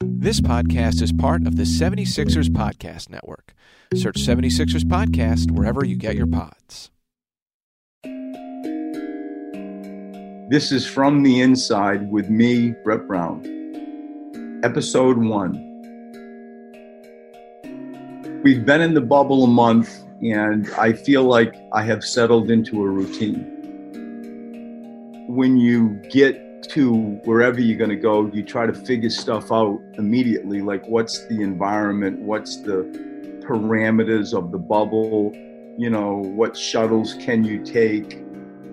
This podcast is part of the 76ers Podcast Network. Search 76ers Podcast wherever you get your pods. This is From the Inside with me, Brett Brown. Episode 1. We've been in the bubble a month, and I feel like I have settled into a routine. When you get to wherever you're going to go, you try to figure stuff out immediately. Like, what's the environment? What's the parameters of the bubble? You know, what shuttles can you take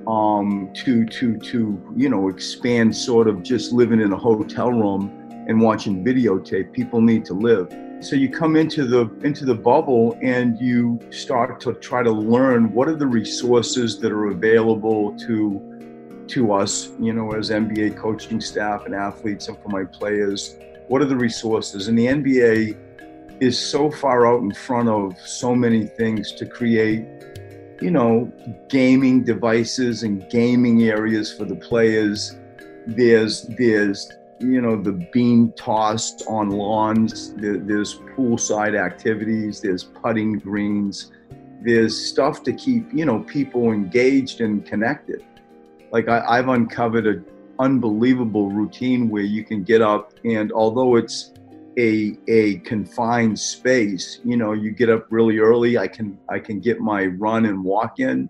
um, to to to you know expand? Sort of just living in a hotel room and watching videotape. People need to live. So you come into the into the bubble and you start to try to learn what are the resources that are available to to us, you know, as NBA coaching staff and athletes and for my players, what are the resources? And the NBA is so far out in front of so many things to create, you know, gaming devices and gaming areas for the players. There's there's you know the beam tossed on lawns. There, there's poolside activities. There's putting greens. There's stuff to keep you know people engaged and connected like I, I've uncovered an unbelievable routine where you can get up and although it's a a confined space you know you get up really early i can i can get my run and walk in.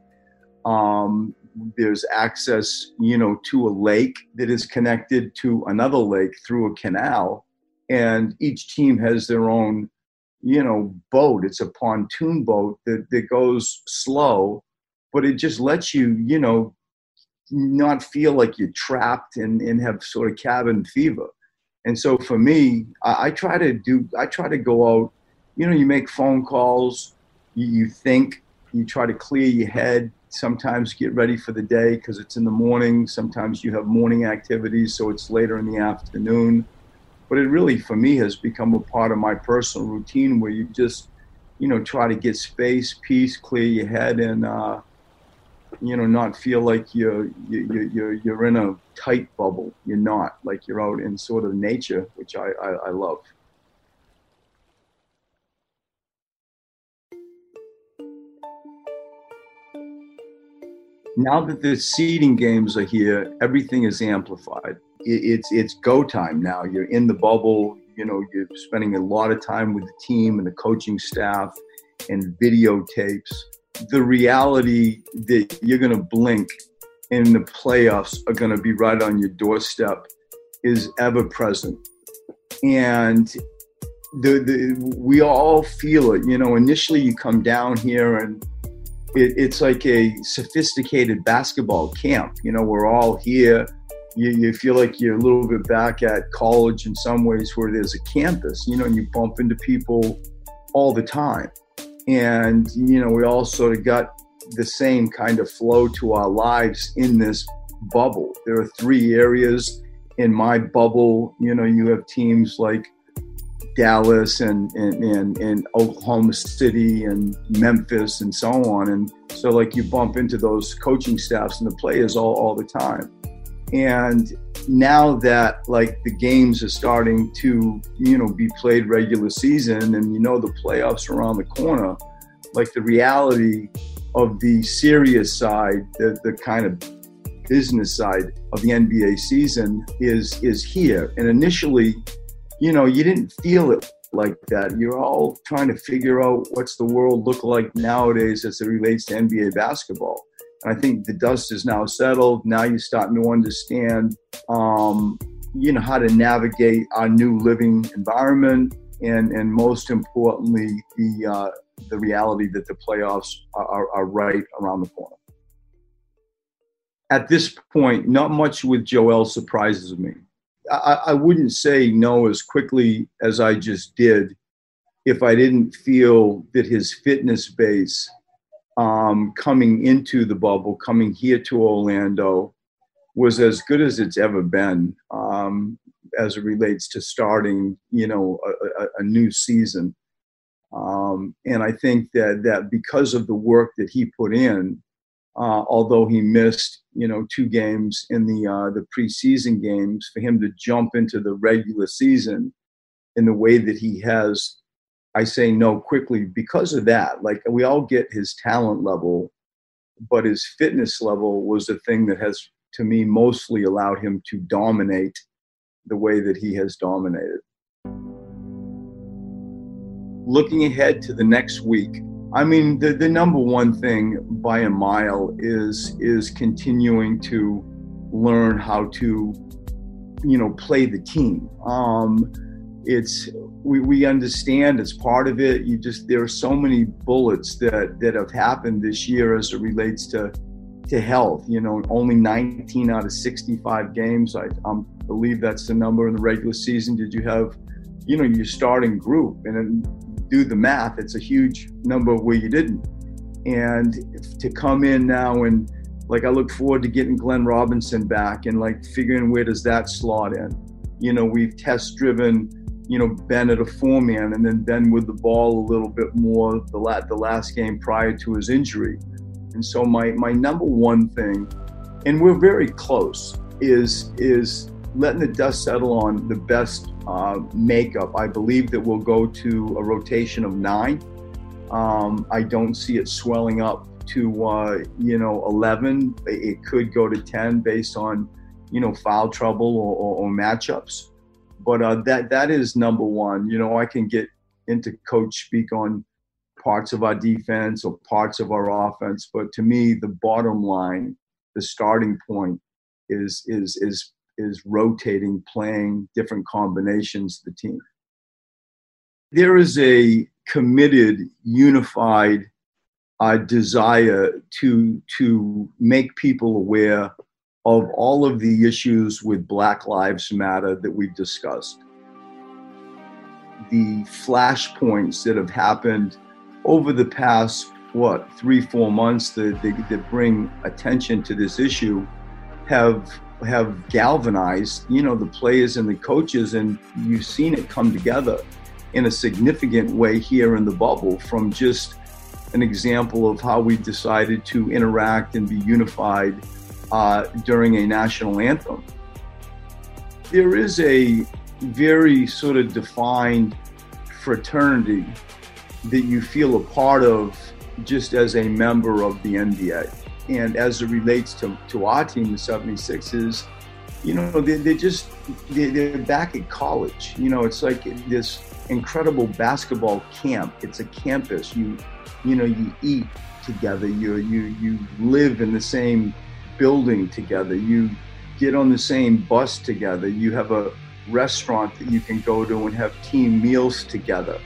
Um, there's access you know to a lake that is connected to another lake through a canal. And each team has their own you know boat. It's a pontoon boat that, that goes slow but it just lets you you know not feel like you're trapped and, and have sort of cabin fever. And so for me, I, I try to do, I try to go out, you know, you make phone calls, you, you think, you try to clear your head, sometimes get ready for the day because it's in the morning. Sometimes you have morning activities, so it's later in the afternoon. But it really, for me, has become a part of my personal routine where you just, you know, try to get space, peace, clear your head, and, uh, you know not feel like you're you, you're you're in a tight bubble. You're not like you're out in sort of nature which i i, I love. Now that the seeding games are here everything is amplified. It, it's it's go time now. You're in the bubble. You know you're spending a lot of time with the team and the coaching staff and videotapes the reality that you're going to blink and the playoffs are going to be right on your doorstep is ever present. And the, the, we all feel it. You know, initially you come down here and it, it's like a sophisticated basketball camp. You know, we're all here. You, you feel like you're a little bit back at college in some ways where there's a campus, you know, and you bump into people all the time and you know we all sort of got the same kind of flow to our lives in this bubble. There are three areas in my bubble. You know you have teams like dallas and and, and, and oklahoma city and memphis and so on. And so like you bump into those coaching staffs and the players all, all the time and now that like the games are starting to you know be played regular season and you know the playoffs are around the corner like the reality of the serious side the, the kind of business side of the nba season is is here. And initially you know you didn't feel it like that. You're all trying to figure out what's the world look like nowadays as it relates to nba basketball I think the dust is now settled. Now you're starting to understand, um, you know, how to navigate our new living environment, and and most importantly, the uh, the reality that the playoffs are, are, right around the corner. At this point, not much with Joel surprises me. I, I wouldn't say no as quickly as I just did if I didn't feel that his fitness base um, coming into the bubble, coming here to Orlando, was as good as it's ever been um, as it relates to starting, you know, a, a, a new season. Um, and I think that that because of the work that he put in, uh, although he missed, you know, two games in the uh, the preseason games, for him to jump into the regular season in the way that he has, I say no quickly because of that. Like we all get his talent level, but his fitness level was the thing that has, to me, mostly allowed him to dominate the way that he has dominated. Looking ahead to the next week, I mean, the, the number one thing by a mile is is continuing to learn how to, you know, play the team. Um, it's we, we understand it's part of it. You just there are so many bullets that that have happened this year as it relates to to health. You know, only 19 out of 65 games. I um, believe that's the number in the regular season. Did you have, you know, your starting group and do the math, it's a huge number where you didn't. And to come in now and like I look forward to getting Glenn Robinson back and like figuring where does that slot in. You know, we've test driven, you know, Ben at a four man and then Ben with the ball a little bit more the last the last game prior to his injury. And so my my number one thing, and we're very close, is is letting the dust settle on the best uh, makeup. I believe that we'll go to a rotation of nine. Um, I don't see it swelling up to uh, you know 11. It could go to 10 based on you know foul trouble or, or, or matchups. But uh, that that is number one. You know, I can get into coach speak on parts of our defense or parts of our offense, but to me, the bottom line, the starting point, is is is is rotating, playing different combinations the team. There is a committed, unified uh, desire to to make people aware of all of the issues with Black Lives Matter that we've discussed. The flashpoints that have happened over the past what three four months that, that, that bring attention to this issue have have galvanized, you know, the players and the coaches, and you've seen it come together in a significant way here in the bubble from just an example of how we decided to interact and be unified uh, during a national anthem. There is a very sort of defined fraternity that you feel a part of just as a member of the NBA. And as it relates to, to our team, the 76ers, you know, they, they just, they, they're back at college. You know, it's like this incredible basketball camp. It's a campus. You, you know, you eat together. You, you, you live in the same building together. You get on the same bus together. You have a restaurant that you can go to and have team meals together.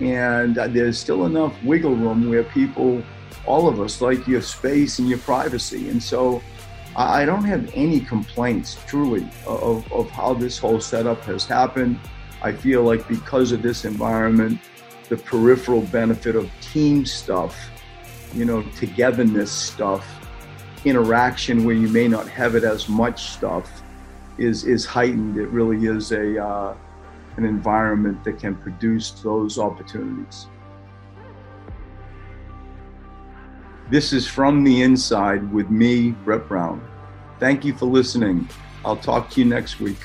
And uh, there's still enough wiggle room where people all of us like your space and your privacy. And so I don't have any complaints truly of, of how this whole setup has happened. I feel like because of this environment, the peripheral benefit of team stuff, you know, togetherness stuff, interaction where you may not have it as much stuff is is heightened. It really is a uh, an environment that can produce those opportunities. This is From the Inside with me, Brett Brown. Thank you for listening. I'll talk to you next week.